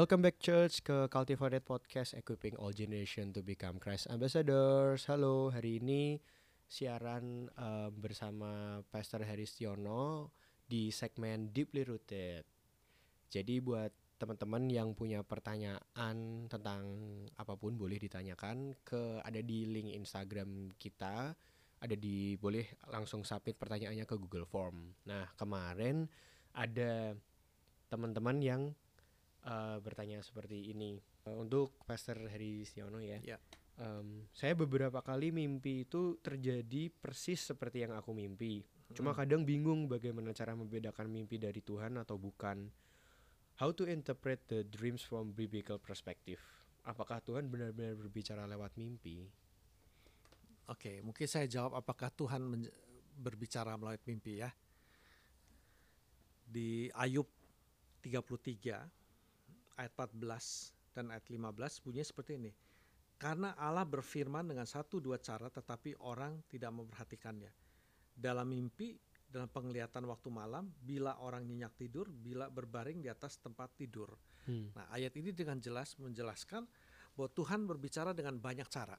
welcome back church ke Cultivated Podcast Equipping All Generation to Become Christ Ambassadors. Halo, hari ini siaran uh, bersama Pastor Haristiono di segmen Deeply Rooted. Jadi buat teman-teman yang punya pertanyaan tentang apa pun boleh ditanyakan ke ada di link Instagram kita ada di boleh langsung submit pertanyaannya ke Google Form. Nah kemarin ada teman-teman yang uh, bertanya seperti ini uh, untuk Pastor Heri Siono ya. Ya. Um, saya beberapa kali mimpi itu terjadi persis seperti yang aku mimpi. Cuma Hmm. kadang bingung bagaimana cara membedakan mimpi dari Tuhan atau bukan. How to interpret the dreams from biblical perspective. Apakah Tuhan benar-benar berbicara lewat mimpi? Oke, mungkin saya jawab apakah Tuhan berbicara melalui mimpi ya. Di Ayub 33 ayat 14 dan ayat 15 bunyinya seperti ini. Karena Allah berfirman dengan satu dua cara tetapi orang tidak memperhatikannya. Dalam mimpi, dalam penglihatan waktu malam, bila orang nyenyak tidur, bila berbaring di atas tempat tidur. Hmm. Nah, ayat ini dengan jelas menjelaskan bahwa Tuhan berbicara dengan banyak cara.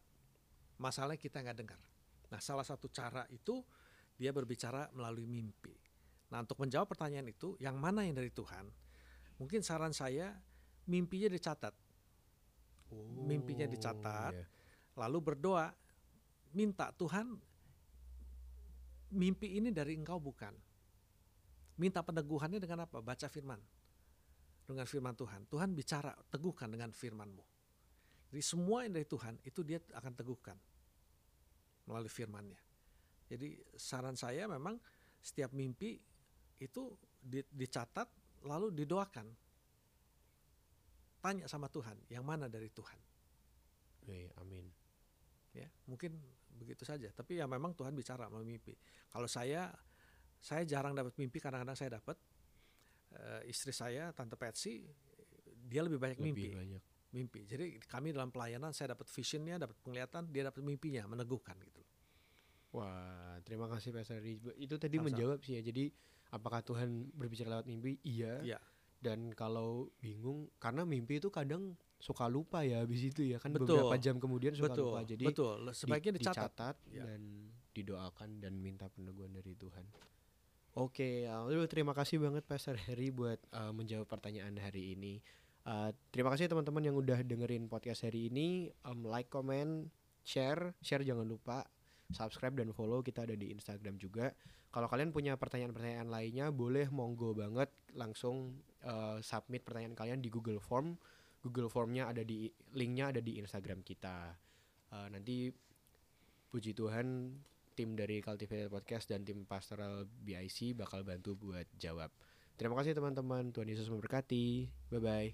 Masalahnya kita nggak dengar. Nah, salah satu cara itu dia berbicara melalui mimpi. Nah, untuk menjawab pertanyaan itu, yang mana yang dari Tuhan? Mungkin saran saya, mimpinya dicatat. Mimpinya dicatat. iya. Lalu berdoa, minta Tuhan, mimpi ini dari engkau bukan. Minta peneguhannya dengan apa? Baca firman. Dengan firman Tuhan. Tuhan bicara, teguhkan dengan firmanmu. Jadi semua yang dari Tuhan, itu dia akan teguhkan. Melalui firmannya. Jadi saran saya memang setiap mimpi itu di- dicatat, lalu didoakan. Tanya sama Tuhan, yang mana dari Tuhan. Oke, amin. ya mungkin begitu saja tapi ya memang Tuhan bicara melalui mimpi kalau saya saya jarang dapat mimpi kadang-kadang saya dapat Eh, istri saya tante Patsy dia lebih banyak Lebih mimpi banyak. mimpi jadi kami dalam pelayanan saya dapat visionnya dapat penglihatan dia dapat mimpinya meneguhkan gitu Wah, terima kasih Pastor. Itu tadi Sama-sama. menjawab sih ya. Jadi apakah Tuhan berbicara lewat mimpi? Iya. Iya. Dan kalau bingung karena mimpi itu kadang suka lupa ya habis itu ya kan Betul. beberapa jam kemudian suka betul lupa. Jadi betul di- sebaiknya dicatat dicatat Ya. dan didoakan dan minta peneguhan dari Tuhan. Oke, uh, terima kasih banget Pastor Harry buat uh, menjawab pertanyaan hari ini. Uh, terima kasih teman-teman yang udah dengerin podcast hari ini. Um, like, comment, share, share jangan lupa, subscribe dan follow kita ada di Instagram juga. Kalau kalian punya pertanyaan-pertanyaan lainnya, boleh monggo banget langsung uh, submit pertanyaan kalian di Google Form. Google Formnya ada di linknya ada di Instagram kita. Uh, nanti puji Tuhan tim dari Cultivated Podcast dan tim Pastoral BIC bakal bantu buat jawab. Terima kasih teman-teman. Tuhan Yesus memberkati. Bye bye.